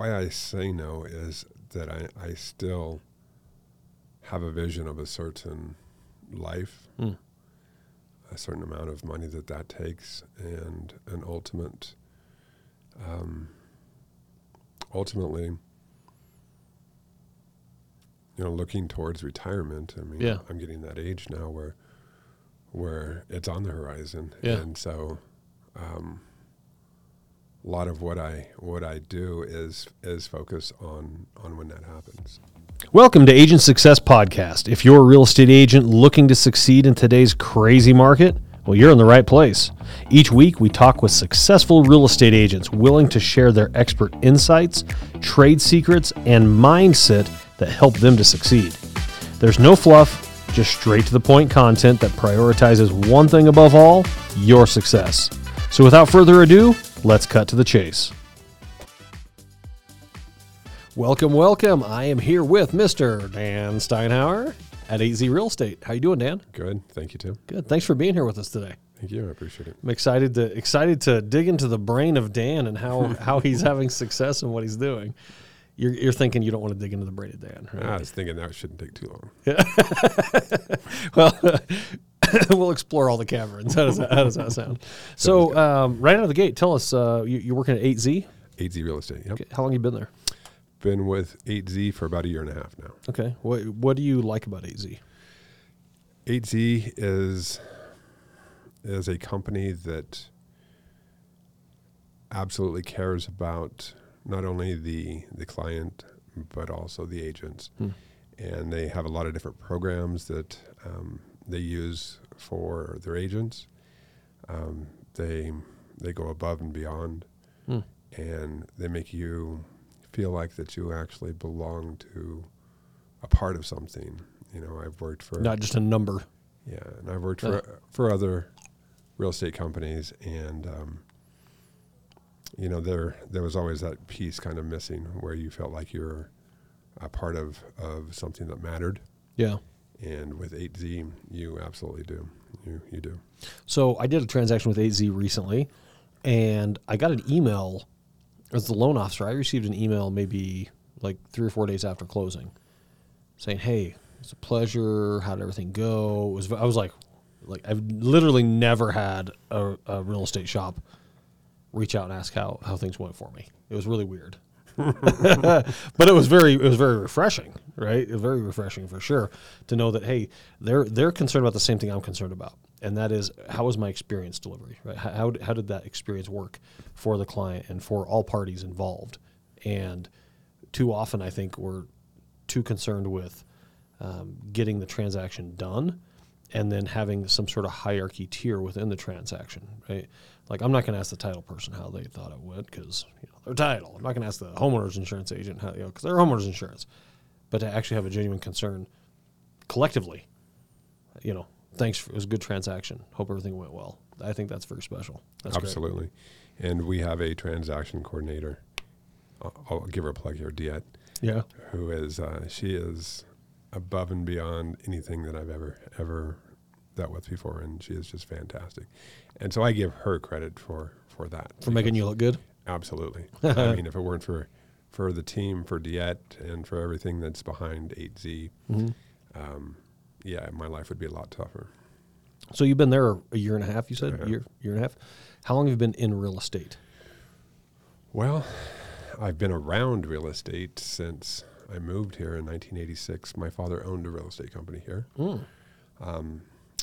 why I say no is that I, I still have a vision of a certain life, Hmm. a certain amount of money that that takes, and an ultimate, um, ultimately, you know, looking towards retirement. I mean, Yeah. I'm getting that age now where, where it's on the horizon, Yeah. and so. Um, a lot of what I what I do is is focus on on when that happens. Welcome to Agent Success Podcast. If you're a real estate agent looking to succeed in today's crazy market, well, you're in the right place. Each week, we talk with successful real estate agents willing to share their expert insights, trade secrets, and mindset that help them to succeed. There's no fluff, just straight to the point content that prioritizes one thing above all your success. So, without further ado, let's cut to the chase. Welcome, welcome. I am here with Mr. Dan Steinhauer at 8Z Real Estate. How you doing, Dan? Good, thank you Tim. Good. Thanks for being here with us today. Thank you, I appreciate it. I'm excited to excited to dig into the brain of Dan and how how he's having success and what he's doing. You're, you're thinking you don't want to dig into the brain of Dan, right? I was thinking that shouldn't take too long. Yeah. well, we'll explore all the caverns. How does that, how does that sound? So, um, right out of the gate, tell us uh, you, you're working at 8Z. 8Z Real Estate. Yep. Okay, How long you been there? Been with 8Z for about a year and a half now. Okay. What what do you like about 8Z? 8Z is is a company that absolutely cares about not only the the client but also the agents, Hmm. and they have a lot of different programs that um, they use for their agents. Um, they they go above and beyond, Hmm. and they make you feel like that you actually belong to a part of something. You know, I've worked for Not just a number. yeah, and I've worked Yeah. for for other real estate companies, and um, you know there there was always that piece kind of missing where you felt like you were a part of of something that mattered. Yeah. And with 8Z, you absolutely do. You you do. So I did a transaction with 8Z recently, and I got an email as the loan officer. I received an email maybe like three or four days after closing, saying, "Hey, it's a pleasure. How did everything go?" It was I was like, like I've literally never had a, a real estate shop reach out and ask how how things went for me. It was really weird. but it was very it was very refreshing, right? Very refreshing for sure to know that hey, they're they're concerned about the same thing I'm concerned about, and that is how was my experience delivery, right? How how, did that experience work for the client and for all parties involved? And too often, I think we're too concerned with um, getting the transaction done and then having some sort of hierarchy tier within the transaction, right? Like I'm not going to ask the title person how they thought it went because you their title. I'm not going to ask the homeowners insurance agent how you know because they're homeowners insurance, but to actually have a genuine concern collectively, you know, thanks. For, it was a good transaction. Hope everything went well. I think that's very special. That's great. absolutely. And we have a transaction coordinator. I'll, I'll give her a plug here, Diet, Yeah. who is uh, she is above and beyond anything that I've ever ever dealt with before, and she is just fantastic. And so I give her credit for for that For making you look good. Absolutely. I mean, if it weren't for for the team, for Diet, and for everything that's behind 8Z, Mm-hmm. um, yeah, my life would be a lot tougher. So you've been there a year and a half. You said year year and a half. How long have you been in real estate? Well, I've been around real estate since I moved here in 1986. My father owned a real estate company here. Um,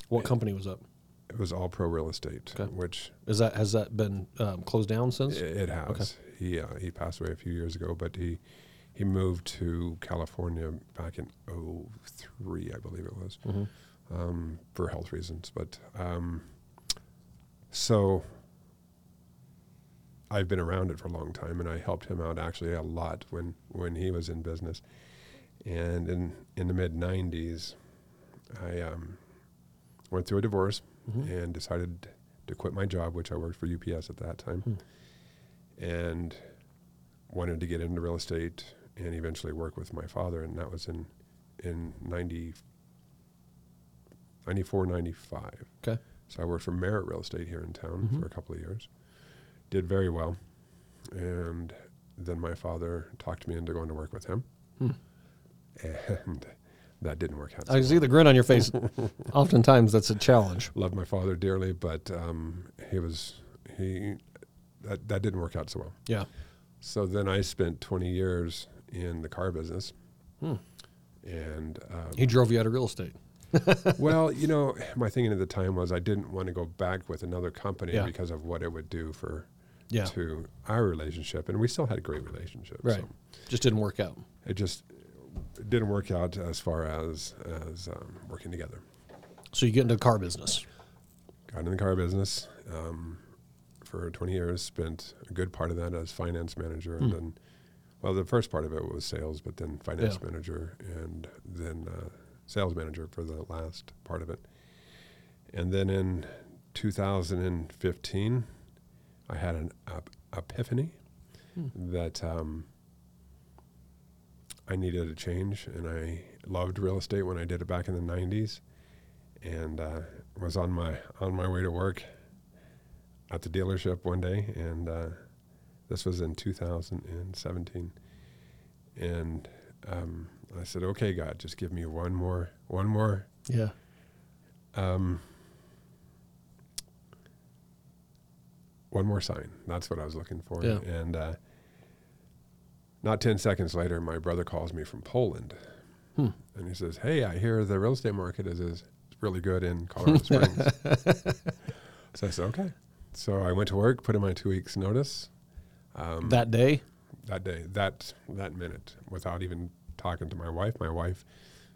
What company was that? It was all pro real estate, Okay. which Is that has that been um, closed down since? it, it has. He uh, he passed away a few years ago, but he he moved to California back in 03, I believe it was. Mhm. um, for health reasons. But um, so I've been around it for a long time, and I helped him out actually a lot when when he was in business. And in in the mid '90s, I um, went through a divorce Mhm. and decided to quit my job, which I worked for UPS at that time, Hmm. and wanted to get into real estate and eventually work with my father, and that was in in 90, 94, 95. Okay. So I worked for Merit Real Estate here in town Mhm. for a couple of years. Did very well, and then my father talked me into going to work with him, and that didn't work out. I see the grin on your face. Oftentimes, that's a challenge. Loved my father dearly, but um, he was he that that didn't work out so well. Yeah. So then I spent 20 years in the car business, Hmm. and um, He drove you out of real estate. well, you know, my thinking at the time was I didn't want to go back with another company Yeah. because of what it would do for Yeah. to our relationship, and we still had a great relationship. Right. So Just didn't work out. it just didn't work out as far as as um, working together. So you get into the car business. Got in the car business um, for 20 years. Spent a good part of that as finance manager, and Hmm. then, well, the first part of it was sales, but then finance Yeah. manager, and then uh, sales manager for the last part of it. And then in 2015, I had an ep- epiphany Hmm. that um, I needed a change, and I loved real estate when I did it back in the 90s, and uh, was on my on my way to work at the dealership one day, and uh, this was in 2017, and um, I said, "Okay, God, just give me one more one more Yeah. um, one more sign. That's what I was looking for. Yeah. And uh, not 10 seconds later, my brother calls me from Poland. Hmm. And he says, Hey, I hear the real estate market is, is really good in Colorado Springs. so I said, Okay. So I went to work, put in my two weeks' notice um, That day. that day, that that minute, without even talking to my wife. My wife,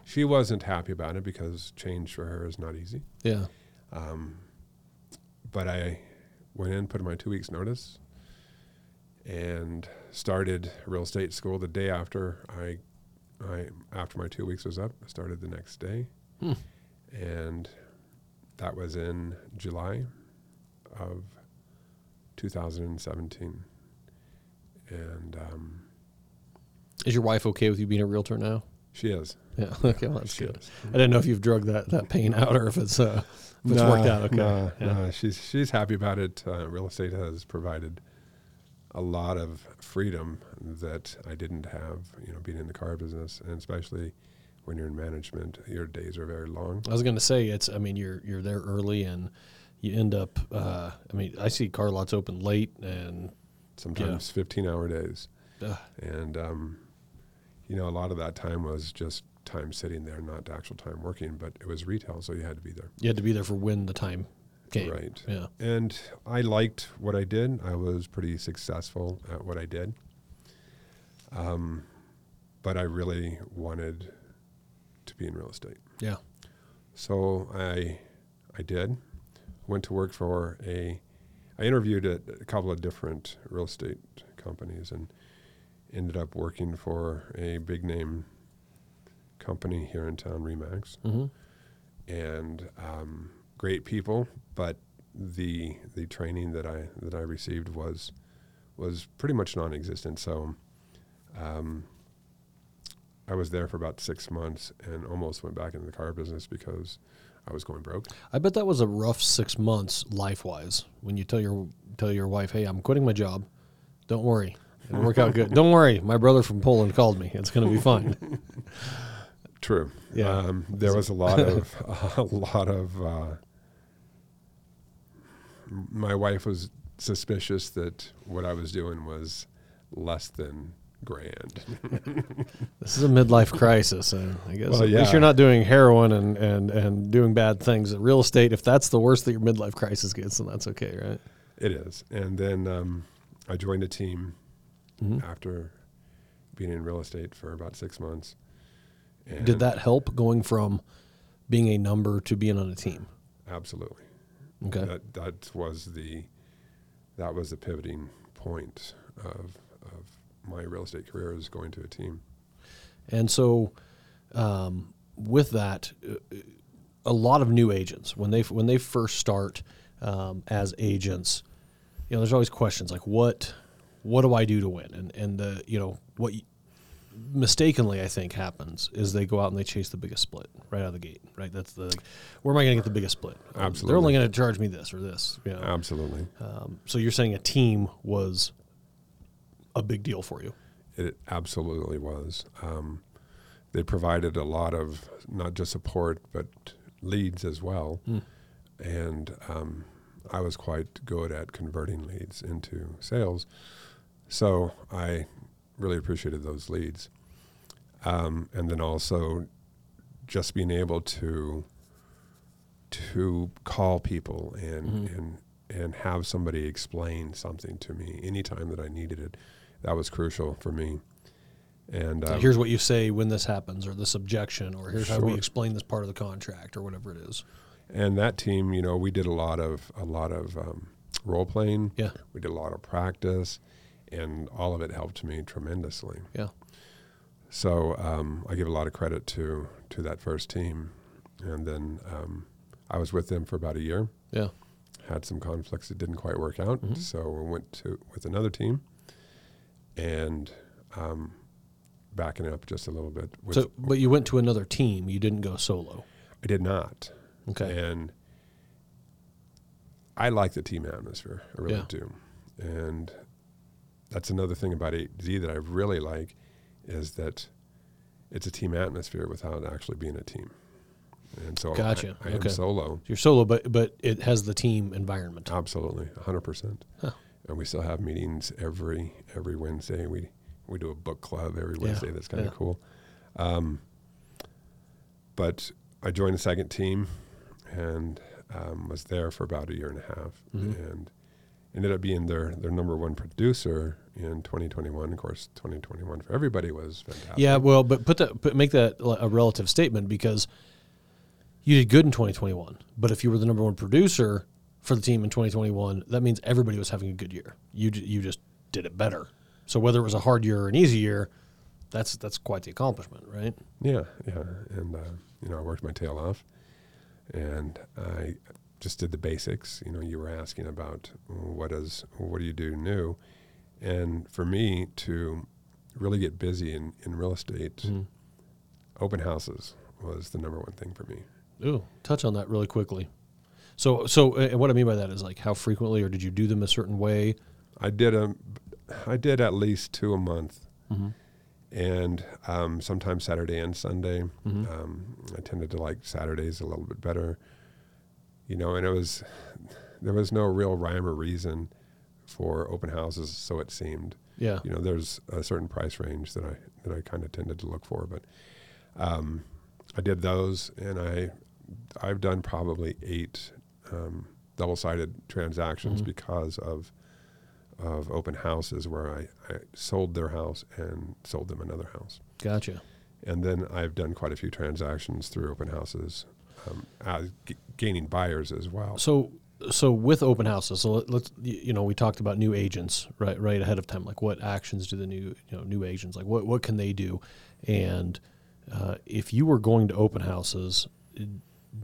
she wasn't happy about it because change for her is not easy. Yeah. Um, but I went in, put in my two weeks notice, and started real estate school the day after I, I after my two weeks was up. I started the next day, Hmm. and that was in July of 2017. And um, Is your wife okay with you being a realtor now? she is. Yeah. Okay. Well, that's She good. is. I didn't know if you've drugged that, that pain out or if it's uh, if it's worked out okay. No, Yeah. no, she's she's happy about it. Uh, real estate has provided a lot of freedom that I didn't have, you know, being in the car business, and especially when you're in management, your days are very long. I was going to say it's. I mean, you're you're there early and you end up. Uh, I mean, I see car lots open late and. Sometimes 15 hour days, Uh, and um, you know, a lot of that time was just time sitting there, not actual time working. But it was retail, so you had to be there. you had to be there for when the time came. Right. Yeah. And I liked what I did. I was pretty successful at what I did. Um, but I really wanted to be in real estate. Yeah. So I I did. Went to work for a I interviewed at a couple of different real estate companies and ended up working for a big name company here in town, Remax hmm and um, great people, but the the training that I that I received was was pretty much non-existent. So um, I was there for about six months and almost went back into the car business because I was going broke. I bet that was a rough six months life wise when you tell your tell your wife, "Hey, I'm quitting my job. Don't worry, it'll work out good. Don't worry, my brother from Poland called me. It's going to be fine." True. Yeah. Um, there was a lot of a lot of. Uh, my wife was suspicious that what I was doing was less than grand. This is a midlife crisis, and I guess Well, at least you're not doing heroin and, and, and doing bad things. In real estate, if that's the worst that your midlife crisis gets, then that's okay, right? It is. And then um, I joined a team Mhm. after being in real estate for about six months. And Did that help going from being a number to being on a team? Absolutely. Okay. That that was the that was the pivoting point of of my real estate career is going to a team. And so, um, with that, uh, a lot of new agents when they when they first start um, as agents, you know, there's always questions like what what do I do to win? And and the you know what mistakenly I think happens is they go out and they chase the biggest split right out of the gate. Right, that's the like, where am I going to get the biggest split? Um, they're only going to charge me this or this. You know? Absolutely. Um, so you're saying a team was a big deal for you. It absolutely was. Um, they provided a lot of not just support but leads as well, and um, I was quite good at converting leads into sales. So I really appreciated those leads, um, and then also just being able to to call people and and and have somebody explain something to me anytime that I needed it. That was crucial for me. And um, here's what you say when this happens, or this objection, or here's how we explain this part of the contract, or whatever it is. and that team, you know, we did a lot of a lot of um, role playing. Yeah. We did a lot of practice, and all of it helped me tremendously. Yeah. So um, I give a lot of credit to to that first team, and then um, I was with them for about a year. Yeah. Had some conflicts that didn't quite work out, so we went to with another team, and um, backing up just a little bit. With, So, but you went to another team. You didn't go solo. I did not. Okay. And I like the team atmosphere. I really Yeah. do. And that's another thing about 8Z that I really like is that it's a team atmosphere without actually being a team. And so I- Gotcha. I, am Okay. solo. You're solo, but but it has the team environment. Absolutely, 100%. Huh. And we still have meetings every every Wednesday. We we do a book club every Yeah, Wednesday. That's kind of yeah. cool. Um, but I joined the second team and um, was there for about a year and a half Mhm. and ended up being their, their number one producer in 2021. Of course, 2021 for everybody was fantastic. Yeah, well, but put that, but make that a relative statement because you did good in 2021. But if you were the number one producer for the team in 2021, that means everybody was having a good year. You you just did it better. So whether it was a hard year or an easy year, that's that's quite the accomplishment, right? Yeah, yeah, and uh, you know, I worked my tail off, and I just did the basics. You know, you were asking about what is what do you do new, and for me to really get busy in in real estate, Mm-hmm. open houses was the number one thing for me. Ooh, touch on that really quickly. So so uh, what I mean by that is like how frequently or did you do them a certain way? I did a, I did at least two a month, Mm-hmm. and um, sometimes Saturday and Sunday. Mhm. Um, I tended to like Saturdays a little bit better, you know. And it was there was no real rhyme or reason for open houses, so it seemed. Yeah. You know, there's a certain price range that I that I kind of tended to look for, but um, I did those, and I I've done probably eight um, double sided transactions Mhm. because of of open houses where I, I sold their house and sold them another house. Gotcha. And then I've done quite a few transactions through open houses, um, as g- gaining buyers as well. So so with open houses, so let, let's you know we talked about new agents right right ahead of time. Like what actions do the new you know new agents like what what can they do? And uh, if you were going to open houses,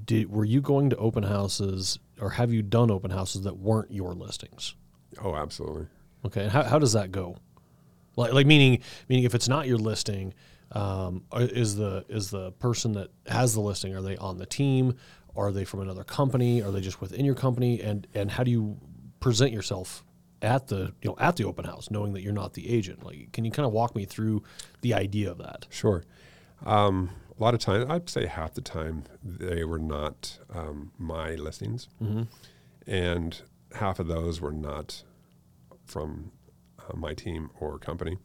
did were you going to open houses or have you done open houses that weren't your listings? Oh, absolutely. Okay, and how how does that go? Like like meaning meaning if it's not your listing, um, is the is the person that has the listing are they on the team? Are they from another company? Are they just within your company? And and how do you present yourself at the you know at the open house, knowing that you're not the agent? Like, can you kind of walk me through the idea of that? Sure. Um, a lot of time, I'd say half the time, they were not um, my listings, Mm-hmm. and half of those were not from uh, my team or company.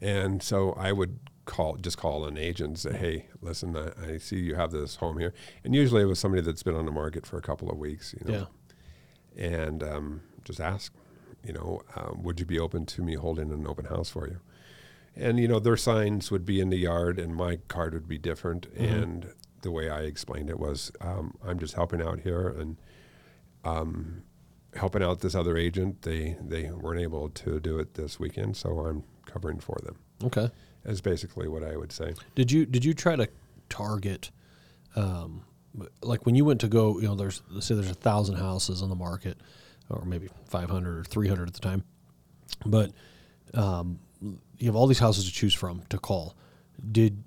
And so I would call, just call an agent and say, "Hey, listen, I, I see you have this home here," and usually it was somebody that's been on the market for a couple of weeks, you know, and um, just ask, you know, um, would you be open to me holding an open house for you? And you know, their signs would be in the yard, and my card would be different. And the way I explained it was, um, I'm just helping out here and um, helping out this other agent. They they weren't able to do it this weekend, so I'm covering for them. Okay. Is basically what I would say. Did you did you try to target, um, like when you went to go, you know, there's let's say there's a thousand houses on the market, or maybe 500 or 300 at the time, but um, you have all these houses to choose from to call. Did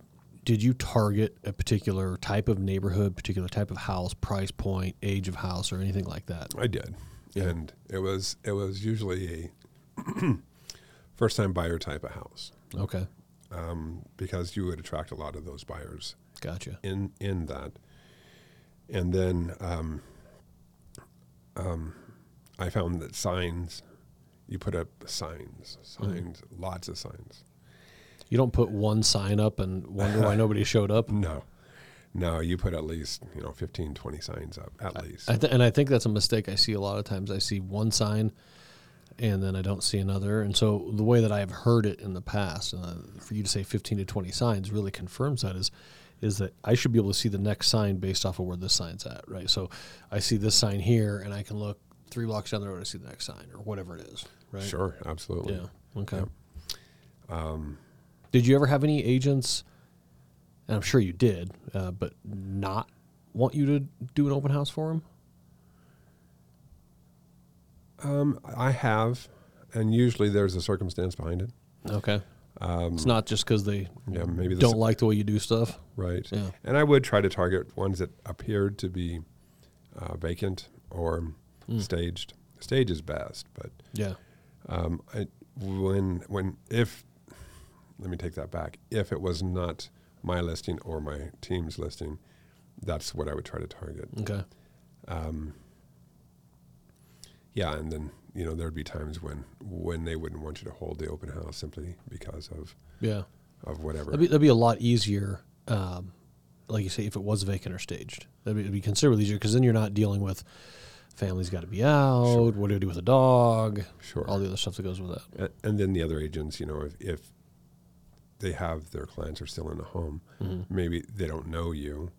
did you target a particular type of neighborhood, particular type of house, price point, age of house, or anything like that? I did, Yeah. and it was it was usually a first time buyer type of house Okay. um, because you would attract a lot of those buyers Gotcha. in in that. And then um, um, I found that signs, you put up signs, signs, lots of signs. You don't put one sign up and wonder why nobody showed up. No, no, you put at least you know 15, 20 signs up at least. I th- and I think that's a mistake I see a lot of times. I see one sign and then I don't see another. And so the way that I have heard it in the past, uh, for you to say 15 to 20 signs really confirms that is is that I should be able to see the next sign based off of where this sign's at, right? So I see this sign here and I can look three blocks down the road, I see the next sign or whatever it is, right? Sure, absolutely. Yeah. Okay. Yep. Um, Did you ever have any agents, and I'm sure you did, uh, but not want you to do an open house for them? Um, I have, and usually there's a circumstance behind it. Okay. Um, It's not just because they yeah, maybe don't like the way you do stuff. right. Yeah. And I would try to target ones that appeared to be uh, vacant or Mm. staged. Stage is best, but Yeah. um, I, when when if let me take that back. If it was not my listing or my team's listing, that's what I would try to target. Okay. Um, yeah, and then you know there'd be times when when they wouldn't want you to hold the open house simply because of Yeah. of whatever. That'd be, that'd be a lot easier, um, like you say, if it was vacant or staged. That'd be, it'd be considerably easier because then you're not dealing with family's got to be out. Sure. What do I do with a dog? sure. All the other stuff that goes with that. A- and then the other agents, you know, if, if they have their clients are still in the home, Mm-hmm. maybe they don't know you,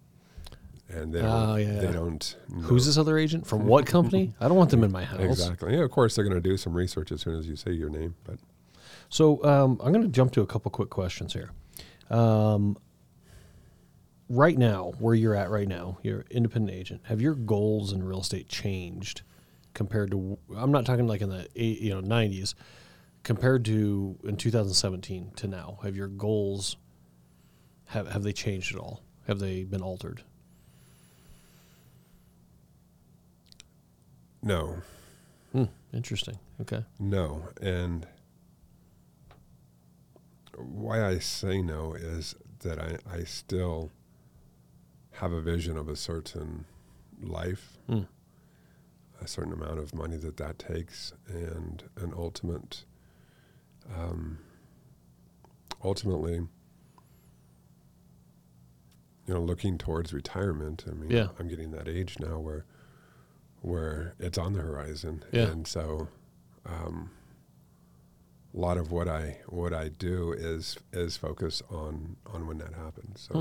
and they don't. Oh, yeah. They don't. Know. Who's this other agent from what company? I don't want them in my house. Exactly. Yeah, of course they're going to do some research as soon as you say your name, but So um, I'm going to jump to a couple quick questions here. Um, right now, where you're at right now, you're an independent agent. Have your goals in real estate changed compared to? I'm not talking like in the eight, you know 90s. Compared to in 2017 to now, have your goals have have they changed at all? Have they been altered? no, Hmm, interesting. Okay. no, and why I say no is that I I still have a vision of a certain life Hmm. a certain amount of money that that takes and an ultimate um, ultimately you know looking towards retirement i mean Yeah. i'm getting that age now where where it's on the horizon Yeah. and so um, a lot of what i what i do is is focus on on when that happens so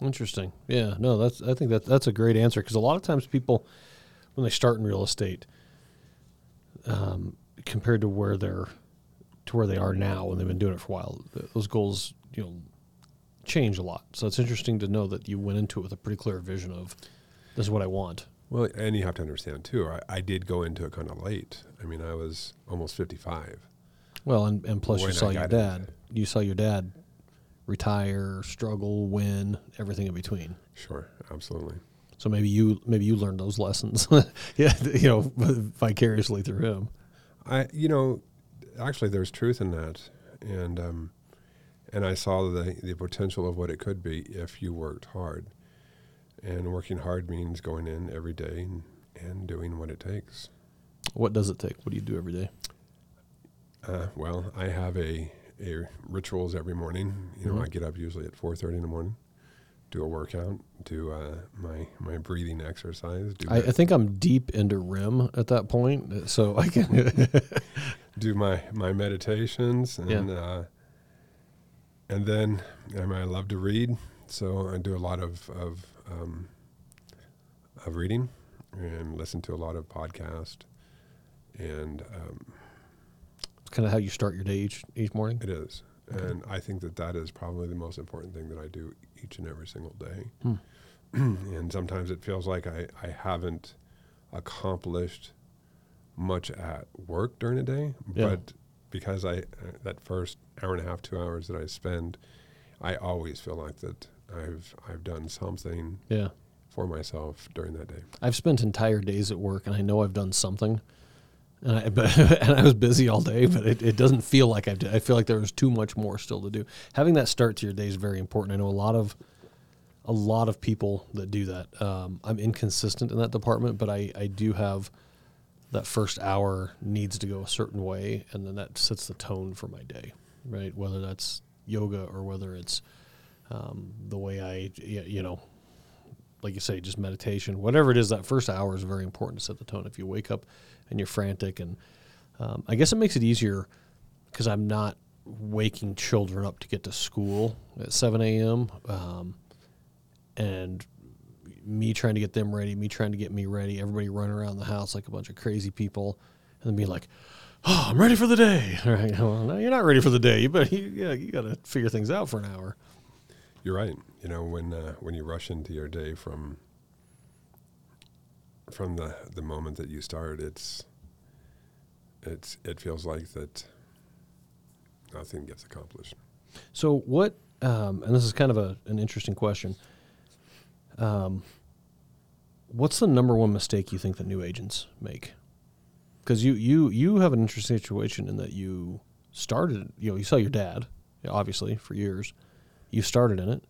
Hmm. Interesting. Yeah. No, that's. I think that that's a great answer because a lot of times people, when they start in real estate, um, compared to where they're to where they are now, when they've been doing it for a while, those goals, you know, change a lot. So it's interesting to know that you went into it with a pretty clear vision of this is what I want. Well, and you have to understand too. I, I did go into it kind of late. I mean, I was almost fifty-five. Well, and, and plus you saw your dad. into You saw your dad retire, struggle, win, everything in between. Sure, absolutely. So maybe you maybe you learned those lessons, yeah, you know, vicariously through him. I, you know, actually, there's truth in that, and um, and I saw the the potential of what it could be if you worked hard, and working hard means going in every day and, and doing what it takes. What does it take? What do you do every day? Uh, well, I have a, a rituals every morning. You know, Mhm. I get up usually at four thirty in the morning, do a workout, do uh, my my breathing exercise, do I, I think I'm deep into REM at that point, so I can. do my my meditations, and Yeah. uh, and then I, mean, I love to read, so I do a lot of of um, of reading and listen to a lot of podcasts, and um, it's kind of how you start your day each each morning. It is. Okay. And I think that that is probably the most important thing that I do each and every single day. Hmm. and sometimes it feels like I, I haven't accomplished much at work during the day, Yeah. but because I uh, that first hour and a half, two hours that I spend, I always feel like that I've I've done something Yeah, for myself during that day. I've spent entire days at work, and I know I've done something. and I but, and I was busy all day, but it, it doesn't feel like I did. I feel like there was too much more still to do. Having that start to your day is very important. I know a lot of a lot of people that do that. Um, I'm inconsistent in that department, but I I do have that first hour needs to go a certain way, and then that sets the tone for my day, right? Whether that's yoga or whether it's um, the way i you know like you say, just meditation, whatever it is, that first hour is very important to set the tone. If you wake up and you're frantic, and um, I guess it makes it easier because I'm not waking children up to get to school at 7 a.m. Um, and me trying to get them ready, me trying to get me ready, everybody running around the house like a bunch of crazy people, and then being like, "Oh, I'm ready for the day." All right, well, no, you're not ready for the day, but you, yeah, you got to figure things out for an hour. You're right. You know, when uh, when you rush into your day from from the the moment that you start, it's it's it feels like that nothing gets accomplished. So what? Um, and this is kind of a, an interesting question. Um, what's the number one mistake you think that new agents make? Because you you you have an interesting situation in that you started. You know, you saw your dad, obviously, for years. You started in it,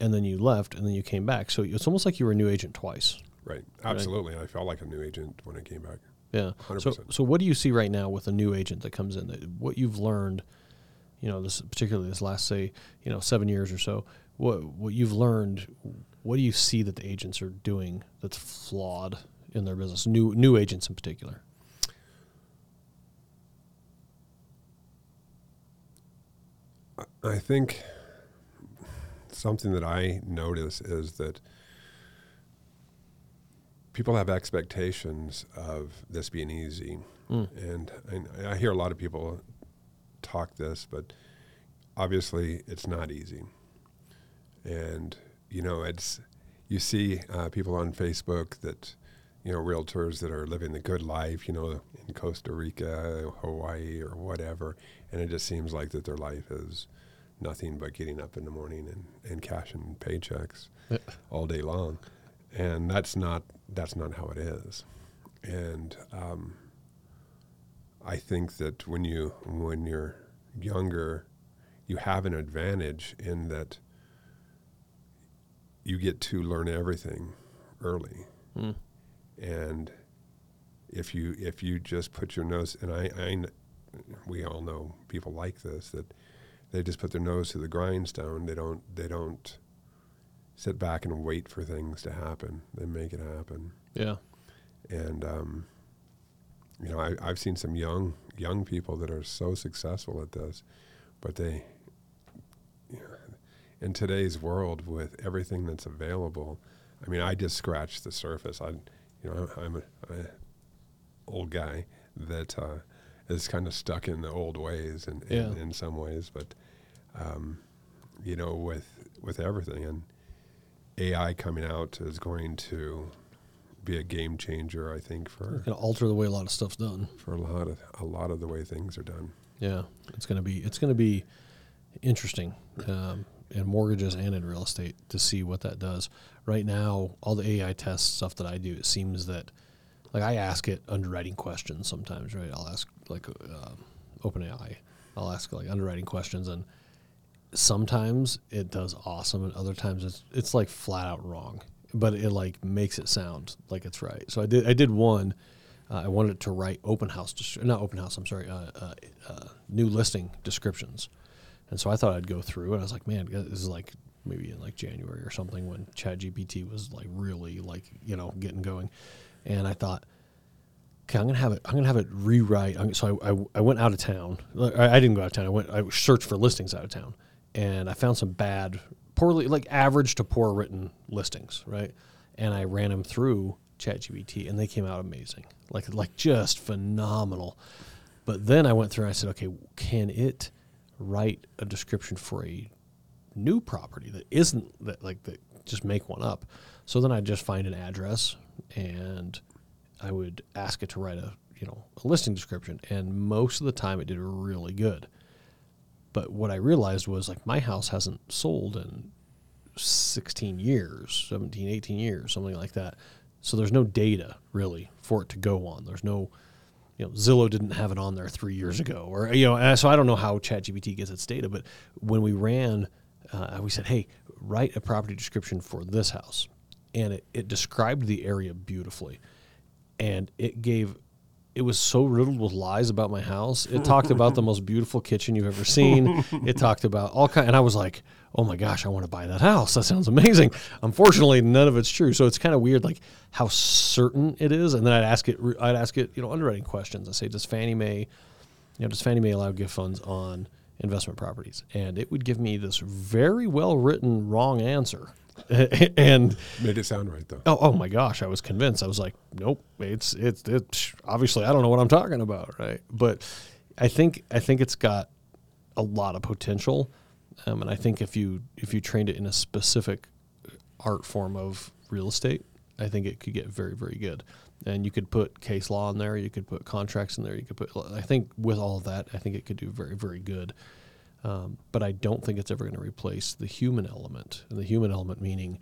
and then you left, and then you came back. So it's almost like you were a new agent twice. Right. Absolutely. I felt like a new agent when I came back. Yeah. So 100%. so what do you see right now with a new agent that comes in? That what you've learned, you know, this particularly this last say, you know, seven years or so. What what you've learned? What do you see that the agents are doing that's flawed in their business? New new agents in particular. I think something that I notice is that people have expectations of this being easy, Mm. and, and I hear a lot of people talk this, but obviously it's not easy. And you know, it's you see uh, people on Facebook that you know realtors that are living the good life, you know, in Costa Rica, Hawaii, or whatever, and it just seems like that their life is nothing but getting up in the morning and, and cashing paychecks Yeah. all day long, and that's not that's not how it is. And um, I think that when you when you're younger, you have an advantage in that you get to learn everything early, Mm. and if you if you just put your nose and I, I we all know people like this that they just put their nose to the grindstone. They don't they don't sit back and wait for things to happen. They make it happen. Yeah. And um, you know, I, I've seen some young young people that are so successful at this, but they, you know, in today's world with everything that's available, I mean, I just scratched the surface. I, you know, I'm a, a old guy that uh, is kind of stuck in the old ways and in, Yeah. in some ways, but um, you know, with with everything and AI coming out is going to be a game changer. I think for Going to alter the way a lot of stuff's done. for a lot of a lot of the way things are done. Yeah, it's gonna be it's gonna be interesting um, in mortgages and in real estate to see what that does. Right now, all the AI test stuff that I do, it seems that like I ask it underwriting questions sometimes. Right, I'll ask like uh, OpenAI, I'll ask like underwriting questions, and sometimes it does awesome, and other times it's it's like flat out wrong. But it like makes it sound like it's right. So I did I did one. Uh, I wanted it to write open house, not open house. I'm sorry, uh, uh, uh, new listing descriptions. And so I thought I'd go through, and I was like, man, this is like maybe in like January or something when ChatGPT was like really like you know getting going. And I thought, okay, I'm gonna have it. I'm gonna have it rewrite. I'm, so I, I, I went out of town. I, I didn't go out of town. I went. I searched for listings out of town, and I found some bad, poorly like average to poor written listings, right? And I ran them through ChatGPT, and they came out amazing, like like just phenomenal. But then I went through and I said, okay, can it write a description for a new property that isn't that like that just make one up. So then I'd just find an address and I would ask it to write a you know a listing description and most of the time it did really good. But what I realized was like my house hasn't sold in 16 years, 17, 18 years, something like that. So there's no data really for it to go on. There's no you know Zillow didn't have it on there three years ago, or you know, so I don't know how ChatGPT gets its data, but when we ran, uh, we said, hey, write a property description for this house, and it, it described the area beautifully, and it gave. It was so riddled with lies about my house. It talked about the most beautiful kitchen you've ever seen. It talked about all kind, and I was like, "Oh my gosh, I want to buy that house. That sounds amazing." Unfortunately, none of it's true. So it's kind of weird, like how certain it is. And then I'd ask it, I'd ask it, you know, underwriting questions. I say, "Does Fannie Mae, you know, does Fannie Mae allow gift funds on investment properties?" And it would give me this very well written wrong answer. and Made it sound right though. oh, oh my gosh, I was convinced. I was like, nope, it's it's it's obviously I don't know what I'm talking about, right? But I think I think it's got a lot of potential, um, and I think if you if you trained it in a specific art form of real estate, I think it could get very very good. And you could put case law in there, you could put contracts in there, you could put. I think with all of that, I think it could do very very good. Um, but I don't think it's ever going to replace the human element, and the human element meaning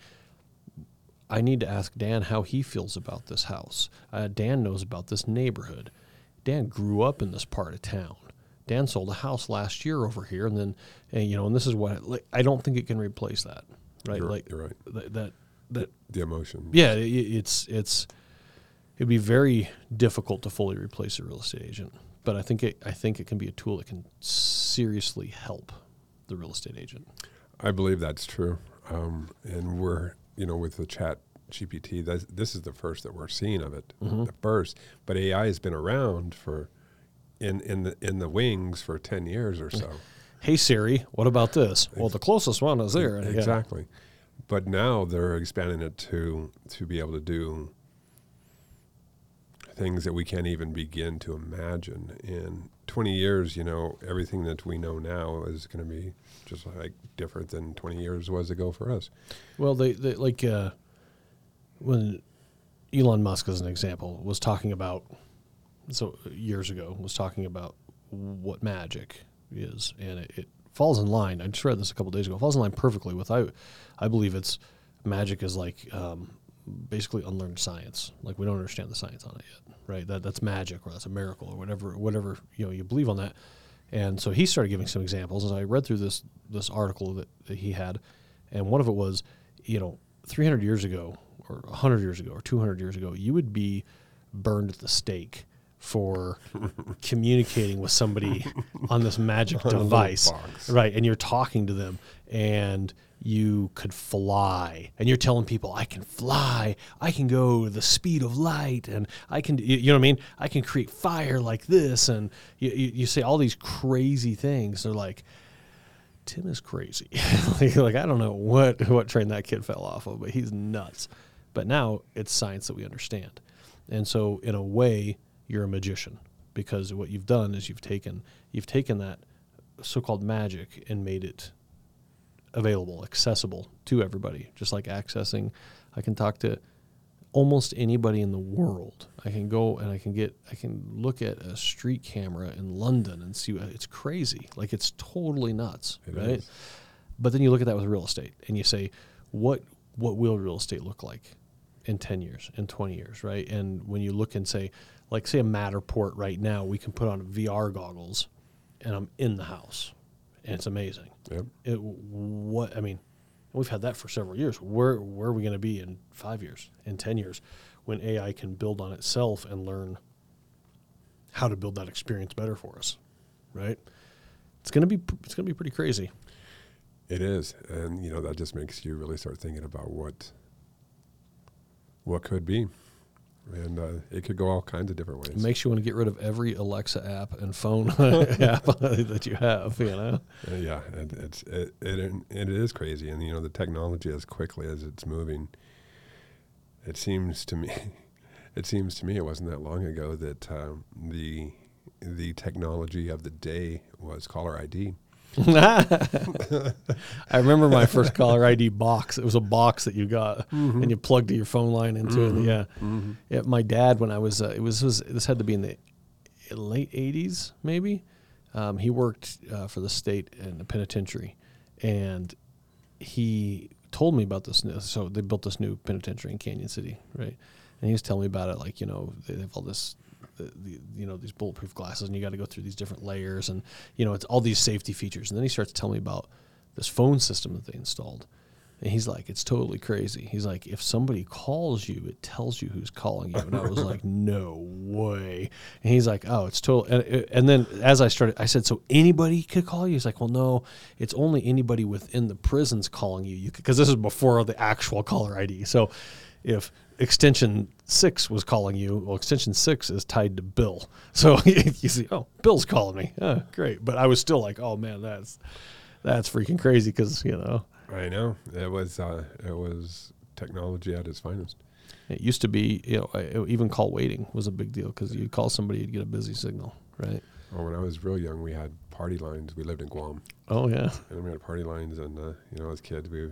I need to ask Dan how he feels about this house. Uh, Dan knows about this neighborhood. Dan grew up in this part of town. Dan sold a house last year over here, and then, and, you know, and this is what like, I don't think it can replace that, right? You're, like you're right. that, that, that, The emotion. yeah, it, it's it's it'd be very difficult to fully replace a real estate agent, but I think it I think it can be a tool that can seriously help the real estate agent. I believe that's true. Um, and we're, you know, with the chat GPT, this is the first that we're seeing of it, Mm-hmm. the first. But AI has been around for, in, in the in the wings for ten years or so. Hey Siri, what about this? Well, the closest one is there. Yeah. Exactly. But now they're expanding it to to be able to do things that we can't even begin to imagine. In 20 years, you know, everything that we know now is going to be just like different than 20 years was ago for us. Well, they, they like uh, when Elon Musk, as an example, was talking about so years ago was talking about what magic is, and it, it falls in line. I just read this a couple days ago. It falls in line perfectly with I. I believe it's magic is like um, basically unlearned science. Like we don't understand the science on it yet, right? That that's magic or that's a miracle or whatever whatever you know you believe on that. And so he started giving some examples, and I read through this this article that, that he had, and one of it was, you know, 300 years ago, or 100 years ago, or 200 years ago, you would be burned at the stake for communicating with somebody on this magic On a little device, right? And you're talking to them, and you could fly, and you're telling people, "I can fly, I can go the speed of light, and I can, you you know what I mean? I can create fire like this." And you, you, you say all these crazy things. They're like, Tim is crazy. like, like, I don't know what what train that kid fell off of, but he's nuts. But now it's science that we understand, and so in a way, you're a magician because what you've done is you've taken you've taken that so-called magic and made it available, accessible to everybody. Just like accessing, I can talk to almost anybody in the world. I can go and I can get I can look at a street camera in London and see uh, it's crazy. Like it's totally nuts, It right? is. But then you look at that with real estate and you say, what what will real estate look like in 10 years, in 20 years, right? And when you look and say, like say a Matterport right now, we can put on VR goggles and I'm in the house. And it's amazing. Yep. It, what I mean, we've had that for several years. Where where are we going to be in five years, in ten years, when AI can build on itself and learn how to build that experience better for us, right? It's gonna be it's gonna be pretty crazy. It is, and you know that just makes you really start thinking about what what could be, and uh, it could go all kinds of different ways. It makes you want to get rid of every Alexa app and phone app that you have. You know, Uh, yeah, and it's it, it it is crazy, and you know the technology as quickly as it's moving. It seems to me, it seems to me it wasn't that long ago that um, the the technology of the day was caller ID. I remember my first caller ID box. It was a box that you got and you plugged your phone line into it. Yeah. yeah. My dad, when I was, uh, it was, was this had to be in the late '80s, maybe. Um, he worked uh, for the state in the penitentiary, and he told me about this. New, so they built this new penitentiary in Cañon City, right? And he was telling me about it, like you know they have all this the, the you know these bulletproof glasses, and you got to go through these different layers, and you know it's all these safety features. And then he starts telling me about this phone system that they installed. And he's like, it's totally crazy. He's like, if somebody calls you, it tells you who's calling you. And I was like, no way. And he's like, oh, it's total. And, uh, and then as I started, I said, so anybody could call you? He's like, well, no, it's only anybody within the prisons calling you you. Because this is before the actual caller ID. So if extension six was calling you, well, extension six is tied to Bill. So you see, oh, Bill's calling me. Oh, great. But I was still like, oh man, that's that's freaking crazy because you know I know it was uh, it was technology at its finest. It used to be, you know, even call waiting was a big deal because you'd call somebody, you'd get a busy signal, right? Well, when I was real young, we had party lines. We lived in Guam, Oh yeah, and we had party lines. And uh, you know, as kids, we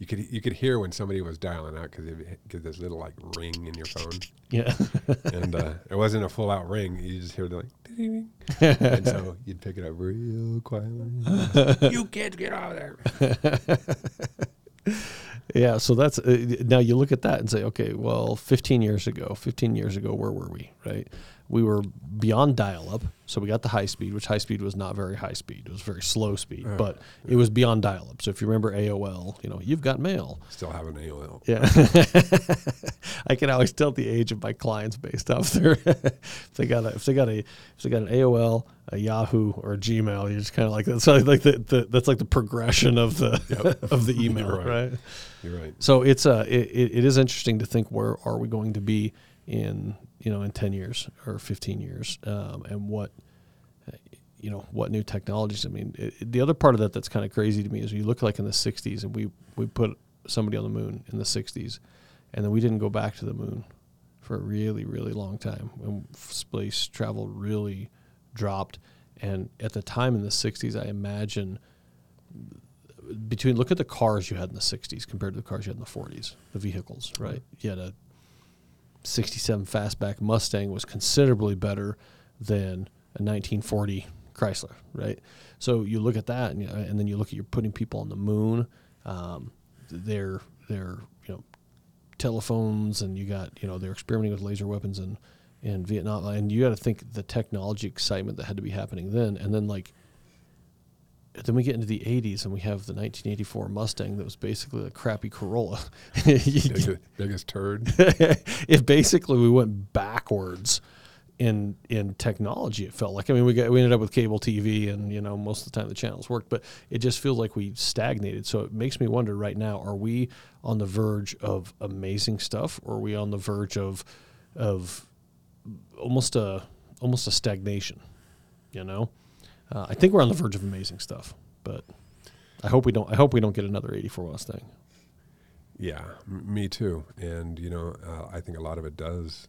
you could you could hear when somebody was dialing out because it get this little like ring in your phone, yeah, and uh, it wasn't a full out ring. You just hear the like, ding, ding. and so you'd pick it up real quietly. you kids get out of there. yeah. So that's uh, now you look at that and say, okay, well, 15 years ago, 15 years ago, where were we, right? We were beyond dial-up, so we got the high speed, which high speed was not very high speed; it was very slow speed, Uh, but it was beyond dial-up. So if you remember AOL, you know, you've got mail. Still have an AOL. Yeah. I can always tell the age of my clients based off their if they got a if they got a if they got an AOL, a Yahoo, or a Gmail, you just kind of like that's like the, the that's like the progression of the Yep. of the email, You're right. right. You're right. So it's uh it, it it is interesting to think where are we going to be in you know in 10 years or 15 years um, and what you know what new technologies i mean it, the other part of that that's kind of crazy to me is you look like in the 60s and we we put somebody on the moon in the 60s and then we didn't go back to the moon for a really really long time when space travel really dropped. And at the time in the 60s i imagine between look at the cars you had in the 60s compared to the cars you had in the 40s the vehicles right? You had a 67 fastback mustang was considerably better than a 1940 chrysler right? So you look at that and, you and then you look at you're putting people on the moon um, they're they're you know telephones and you got you know they're experimenting with laser weapons in in Vietnam and you got to think the technology excitement that had to be happening then. And then like then we get into the 80s and we have the 1984 Mustang that was basically a crappy Corolla. Biggest, biggest turd. if basically we went backwards in in technology, it felt like. I mean, we got we ended up with cable TV, and you know most of the time the channels worked, but it just feels like we stagnated. So it makes me wonder right now: Are we on the verge of amazing stuff, or are we on the verge of of almost a almost a stagnation? You know, uh, I think we're on the verge of amazing stuff, but I hope we don't. I hope we don't get another '84 Mustang. Yeah, m- me too. And you know, uh, I think a lot of it does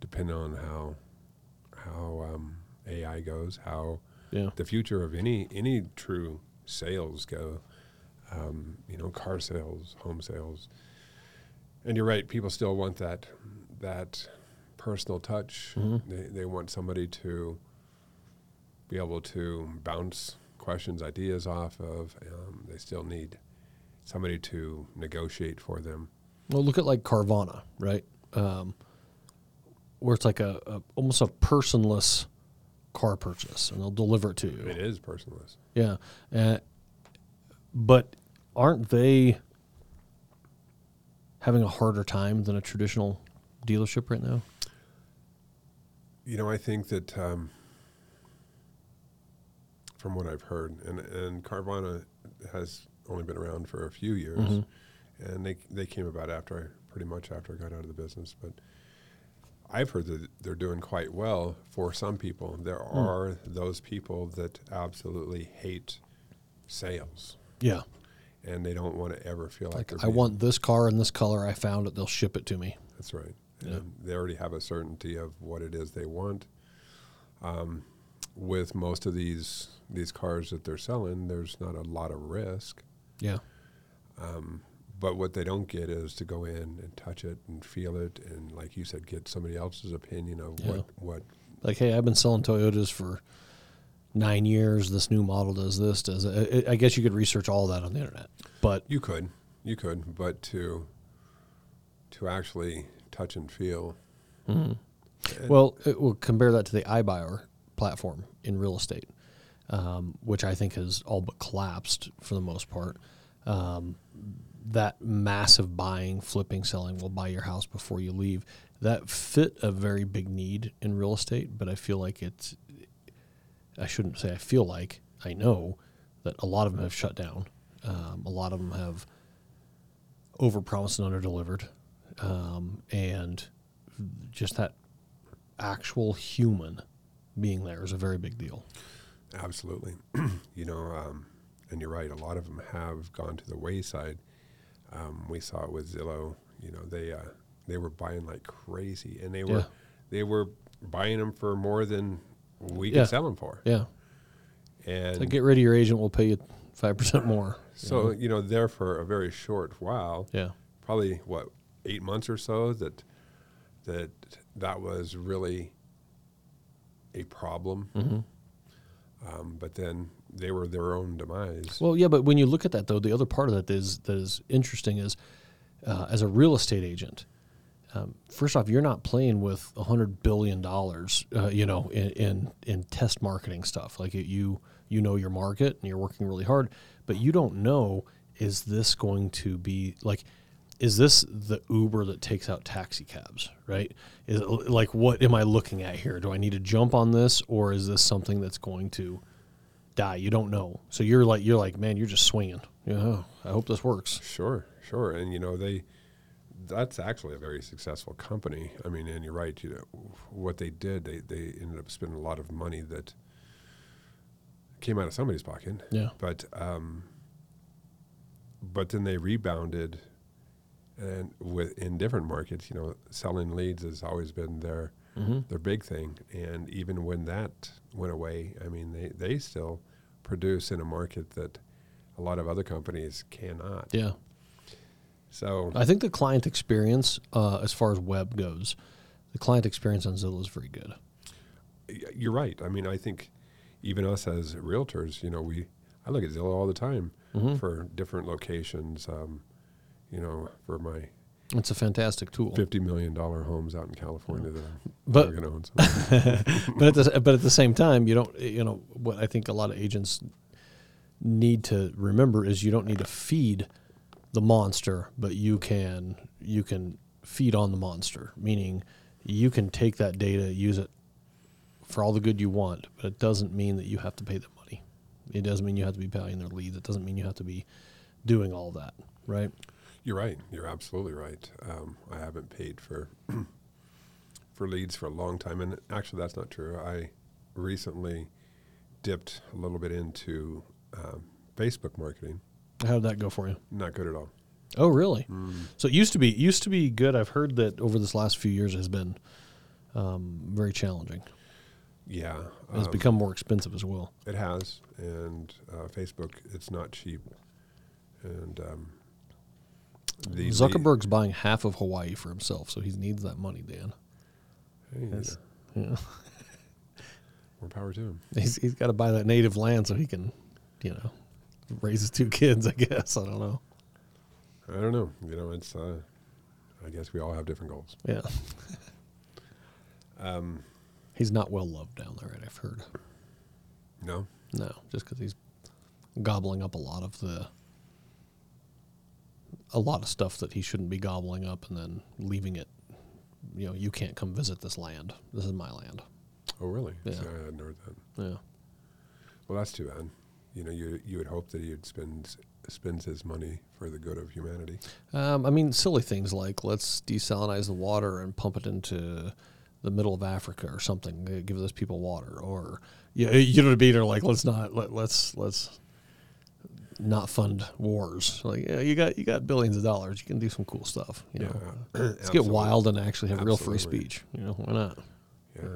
depend on how how um, AI goes, how Yeah, the future of any any true sales go. Um, you know, car sales, home sales. And you're right. People still want that that personal touch. Mhm. They they want somebody to be able to bounce questions, ideas off of. Um, they still need somebody to negotiate for them. Well, look at like Carvana, right? Um, where it's like a, a almost a personless car purchase, and they'll deliver it to you. It is personless. Yeah, uh, but aren't they having a harder time than a traditional dealership right now? You know, I think that um, from what I've heard, and and Carvana has only been around for a few years, Mhm. and they they came about after I pretty much after I got out of the business, but. I've heard that they're doing quite well for some people. There Hmm. are those people that absolutely hate sales, Yeah, and they don't want to ever feel like, like they're I want this car in this color. I found it. They'll ship it to me. That's right. Yeah. And they already have a certainty of what it is they want. Um, with most of these these cars that they're selling, there's not a lot of risk. Yeah, Um, but what they don't get is to go in and touch it and feel it, and like you said, get somebody else's opinion of Yeah. what what. like hey, I've been selling Toyotas for nine years. This new model does this. Does it? I I guess you could research all that on the internet, but You could, you could, but to to actually touch and feel, Mhm. Well, it will compare that to the iBuyer platform in real estate, um, which I think has all but collapsed for the most part. Um, that massive buying, flipping, selling will buy your house before you leave. That fit a very big need in real estate, but I feel like it's. I shouldn't say I feel like I know that a lot of them have shut down. Um, a lot of them have overpromised and underdelivered, um, and just that actual human being there is a very big deal. Absolutely. you know, um, and you're right. A lot of them have gone to the wayside. Um, we saw it with Zillow. You know, they uh, they were buying like crazy, and they were Yeah. they were buying them for more than we could Yeah. sell them for. Yeah. And So get rid of your agent, we'll pay you five percent more. so you know, there for a very short while, Yeah. probably what eight months or so, that that that was really a problem. Um, but then they were their own demise. Well, yeah, but when you look at that though, the other part of that is that is interesting is uh, as a real estate agent. Um, first off, you're not playing with a hundred billion dollars, uh, you know, in, in in test marketing stuff. Like it, you you know your market and you're working really hard, but you don't know is this going to be like is this the Uber that takes out taxi cabs, right? Is it, like what am I looking at here? Do I need to jump on this or is this something that's going to die? You don't know. So you're like you're like, man, you're just swinging. Know, I hope this works. Sure, sure, and you know they. That's actually a very successful company. I mean, and you're right. You know what they did. They they ended up spending a lot of money that came out of somebody's pocket. Yeah. But um, but then they rebounded, and with in different markets, you know, selling leads has always been their Mm-hmm. their big thing. And even when that went away, I mean, they they still produce in a market that a lot of other companies cannot. Yeah. So I think the client experience, uh, as far as web goes, the client experience on Zillow is very good. you're right. I mean, I think even us as realtors, you know, we I look at Zillow all the time Mm-hmm. for different locations. Um, you know, for my It's a fantastic tool. fifty million dollar homes out in California that I'm But- going to own. But at the but at the same time, you don't you know what I think a lot of agents need to remember is you don't need to feed the monster, but you can you can feed on the monster, meaning you can take that data, use it for all the good you want, but it doesn't mean that you have to pay them money. It doesn't mean you have to be paying their leads. It doesn't mean you have to be doing all that, right? You're right. You're absolutely right. Um, I haven't paid for for leads for a long time, and actually, that's not true. I recently dipped a little bit into um, Facebook marketing. How did that go for you? Not good at all. Oh, really? So it used to be it used to be good. I've heard that over this last few years it has been um, very challenging. Yeah, It's um, become more expensive as well. It has, and uh, Facebook, it's not cheap, and um, the Zuckerberg's buying half of Hawaii for himself, so he needs that money, Dan. That's- Yeah. more power to him. He's he's got to buy that native land so he can, you know, raise his two kids. I guess I don't know. I don't know. You know, it's. Uh, I guess we all have different goals. Yeah, Um, he's not well loved down there. I've heard. no, No, just because he's gobbling up a lot of the a lot of stuff that he shouldn't be gobbling up, and then leaving it. You know, you can't come visit this land. This is my land. oh really? Yeah. See, I hadn't heard that. Yeah. Well, that's too bad. You know, you you would hope that he would spend spends his money for the good of humanity. Um, I mean, silly things like let's desalinize the water and pump it into the middle of Africa or something. Give those people water, or you, you know what I mean? Or like let's not let, let's let's not fund wars. Like yeah, you got you got billions of dollars, you can do some cool stuff. You know, let's get wild and actually have real free speech. You know, why not? Yeah.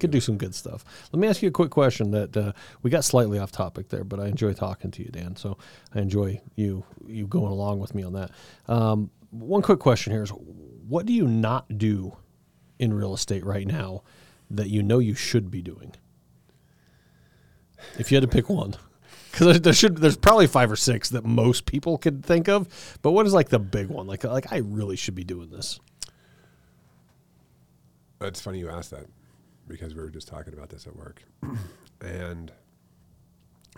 Could do some good stuff. Let me ask you a quick question that uh, we got slightly off topic there, but I enjoy talking to you, Dan. So I enjoy you you going along with me on that. Um, one quick question here is: What do you not do in real estate right now that you know you should be doing? If you had to pick one, because there should there's probably five or six that most people could think of, but what is like the big one? Like like I really should be doing this. It's funny you asked that because we were just talking about this at work. and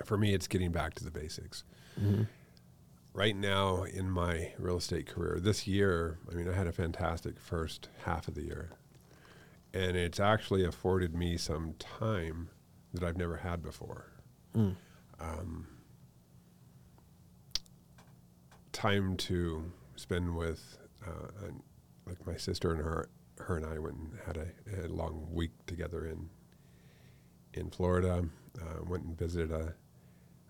for me, it's getting back to the basics. Mm-hmm. Right now in my real estate career, this year, I mean, I had a fantastic first half of the year. And it's actually afforded me some time that I've never had before. Hmm. Um, time to spend with, uh, like my sister and her, her and I went and had a, a long week together in in Florida. Uh, went and visited a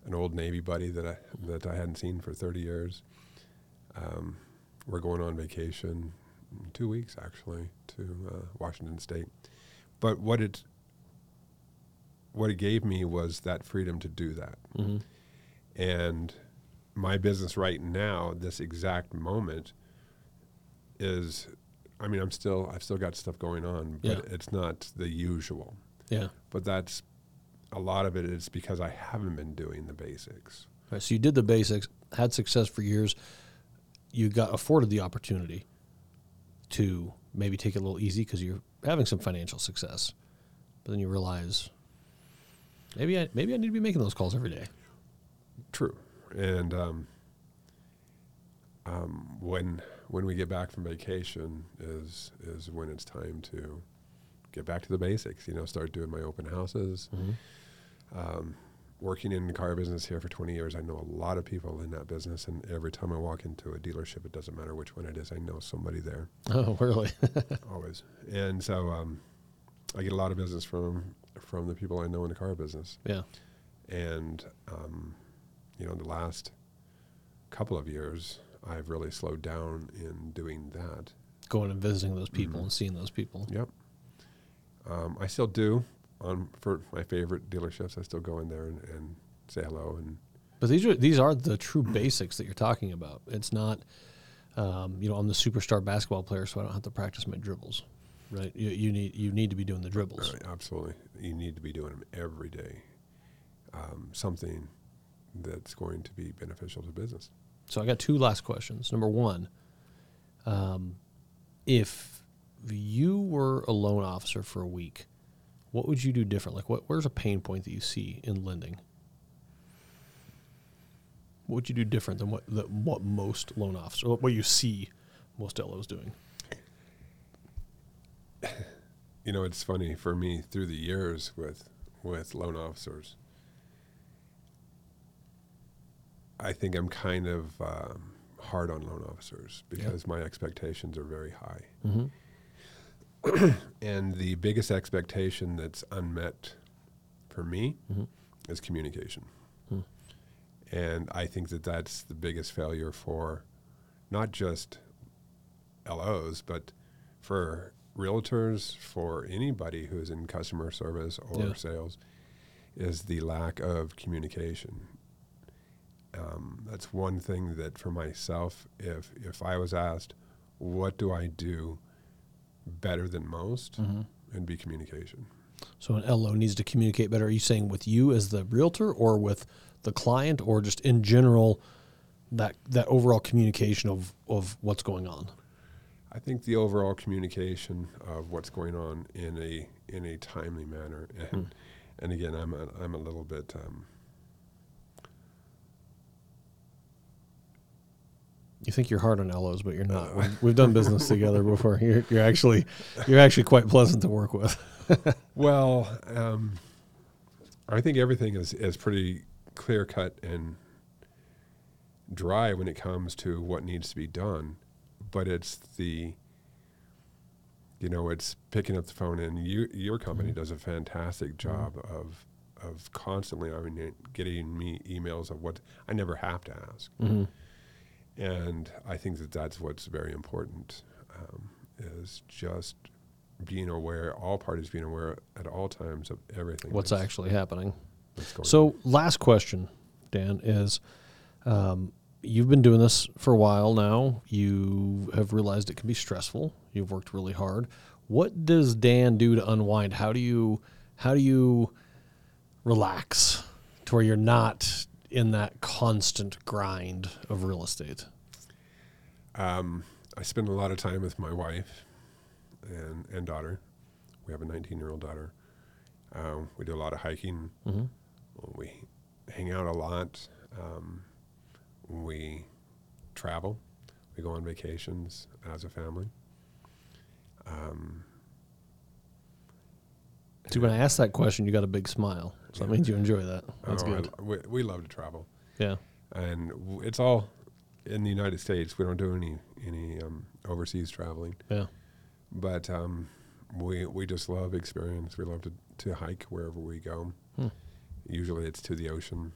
an old Navy buddy that I that I hadn't seen for 30 years. Um, we're going on vacation two weeks actually to uh, Washington State. But what it what it gave me was that freedom to do that. Mm-hmm. And my business right now, this exact moment, is I mean, I'm still I've still got stuff going on, but Yeah. it's not the usual. Yeah. But that's a lot of it is because I haven't been doing the basics. Right, so you did the basics, had success for years. You got afforded the opportunity to maybe take it a little easy because you're having some financial success, but then you realize maybe I maybe I need to be making those calls every day. True. And um, um, when when we get back from vacation is is when it's time to get back to the basics. You know, start doing my open houses. Um, working in the car business here for 20 years, I know a lot of people in that business, and every time I walk into a dealership, it doesn't matter which one it is, I know somebody there Oh, really? always. And so um, I get a lot of business from from the people I know in the car business yeah. and um, you know the last couple of years i've really slowed down in doing that Going and visiting those people Mhm. and seeing those people. yep um, i still do on for my favorite dealerships i still go in there and, and say hello and But these are these are the true basics that you're talking about. It's not, um, you know, I'm the superstar basketball player, so I don't have to practice my dribbles, right? You, you need you need to be doing the dribbles. uh, absolutely you need to be doing them every day um, something that's going to be beneficial to business So I got two last questions. Number one, um, if you were a loan officer for a week, what would you do different? Like, what where's a pain point that you see in lending? What would you do different than what the, what most loan officers, what you see most LOs doing? You know it's funny for me through the years with with loan officers i think i'm kind of um, hard on loan officers because my expectations are very high Mm-hmm. and the biggest expectation that's unmet for me Mhm. is communication Hmm. and i think that that's the biggest failure for not just los but for realtors for anybody who's in customer service or Yeah. sales is the lack of communication um, that's one thing that for myself if if i was asked what do i do better than most Mm-hmm. it'd be communication So an LO needs to communicate better. Are you saying with you as the realtor, or with the client, or just in general that that overall communication of of what's going on? I think the overall communication of what's going on in a in a timely manner, and and again, I'm a, I'm a little bit. Um, You think you're hard on LOs, but you're not. We've, we've done business together before. You're, you're actually you're actually quite pleasant to work with. well, um, I think everything is is pretty clear cut and dry when it comes to what needs to be done, but it's the you know it's picking up the phone and you your company does a fantastic job of of constantly I mean getting me emails of what I never have to ask. Mm-hmm. and I think that that's what's very important um, is just being aware, all parties being aware at all times of everything. What's actually happening? going on. So, last question, Dan, is um, you've been doing this for a while now. You have realized it can be stressful. You've worked really hard. What does Dan do to unwind? How do you how do you relax to where you're not in that constant grind of real estate? Um, I spend a lot of time with my wife and, and daughter. We have a 19 year old daughter. Um, we do a lot of hiking. Mhm. We hang out a lot. Um, we travel. We go on vacations as a family. Um, See, when I asked that question, you got a big smile. So that means you enjoy that. That's oh, good. lo- we, we love to travel, Yeah. and w- it's all in the United States. We don't do any any um, overseas traveling, Yeah. but um, we we just love experience. We love to, to hike wherever we go. Hmm. Usually, it's to the ocean.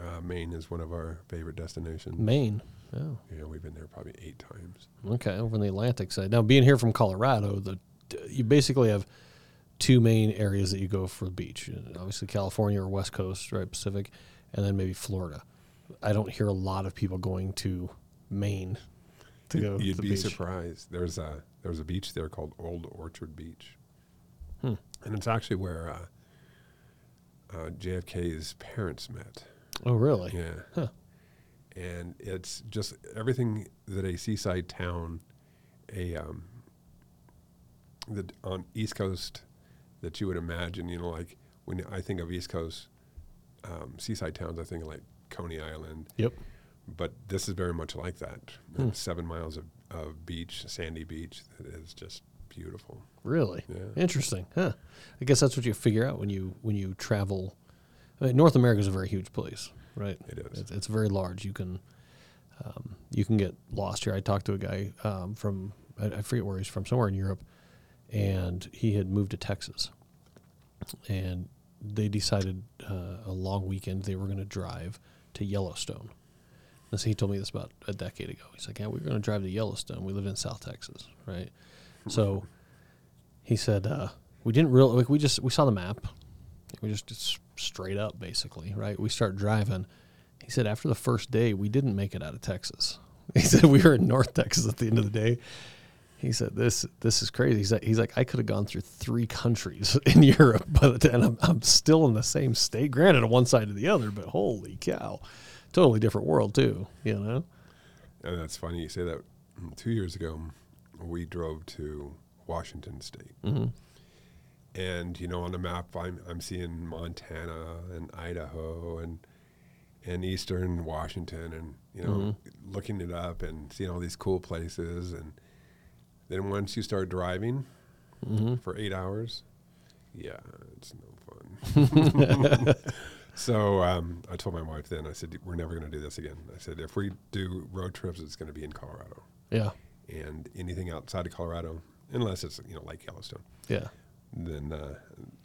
Uh, Maine is one of our favorite destinations. Maine. Oh. Yeah, we've been there probably eight times. Okay, over on the Atlantic side. Now, being here from Colorado, the you basically have two main areas that you go for the beach. Obviously, California or West Coast, right, Pacific, and then maybe Florida. I don't hear a lot of people going to Maine to go You'd to the be beach. surprised. There's a there's a beach there called Old Orchard Beach, Hmm. and it's actually where uh, uh, JFK's parents met. Oh, really? Yeah, Huh. and it's just everything that a seaside town, a um, the on East Coast that you would imagine. You know, like when I think of East Coast um, seaside towns, I think of like Coney Island. Yep. But this is very much like that. Hmm. Seven miles of, of beach, sandy beach, that is just beautiful. Really? Yeah. Interesting. Huh. I guess that's what you figure out when you when you travel. I mean, North America is a very huge place, right? It is. It's, it's very large. You can um, you can get lost here. I talked to a guy um, from I, I forget where he's from, somewhere in Europe, and he had moved to Texas, and they decided uh, a long weekend they were going to drive to Yellowstone. And so he told me this about a decade ago. He's like, "Yeah, we are going to drive to Yellowstone. We live in South Texas, right?" So he said uh, we didn't really like we just we saw the map we just, just straight up basically right? We start driving. He said after the first day we didn't make it out of texas. He said we were in north texas at the end of the day. He said this this is crazy. He's like, he's like i could have gone through three countries in europe but and I'm, I'm still in the same state. Granted on one side or the other but holy cow. Totally different world too you know? And that's funny you say that. Two years ago, we drove to Washington State. hmm And, you know, on the map, I'm, I'm seeing Montana and Idaho and, and eastern Washington and, you know, looking it up and seeing all these cool places. And then once you start driving hmm for eight hours, yeah, it's no fun. so um, I told my wife then, I said, we're never going to do this again. I said, if we do road trips, it's going to be in Colorado. yeah And anything outside of Colorado, unless it's, you know, like Yellowstone, yeah then, uh,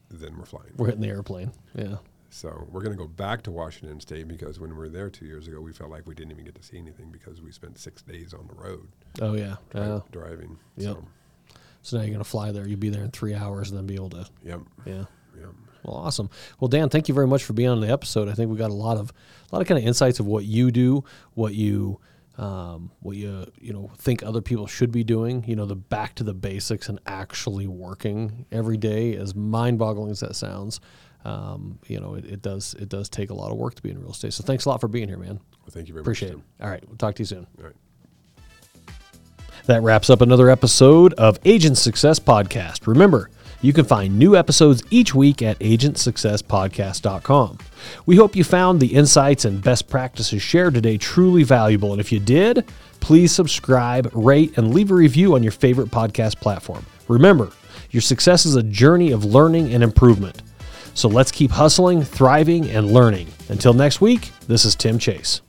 then we're flying. we're hitting the airplane yeah So we're going to go back to Washington State because when we were there two years ago, we felt like we didn't even get to see anything because we spent six days on the road oh yeah dri- yeah driving. Yep. So, So now you're going to fly there. You'll be there in three hours and then be able to, yep, yeah. yep. Well, awesome. Well, Dan, thank you very much for being on the episode. I think we got a lot of, a lot of kind of insights of what you do, what you, um, what you, you know, think other people should be doing. You know, the back to the basics and actually working every day. As mind-boggling as that sounds, um, you know, it, it does, it does take a lot of work to be in real estate. So thanks a lot for being here, man. Well, thank you very much. Appreciate it. All right, we'll talk to you soon. All right. That wraps up another episode of Agent Success Podcast. Remember, you can find new episodes each week at agentsuccesspodcast.com. We hope you found the insights and best practices shared today truly valuable. And if you did, please subscribe, rate, and leave a review on your favorite podcast platform. Remember, your success is a journey of learning and improvement. So let's keep hustling, thriving, and learning. Until next week, this is Tim Chase.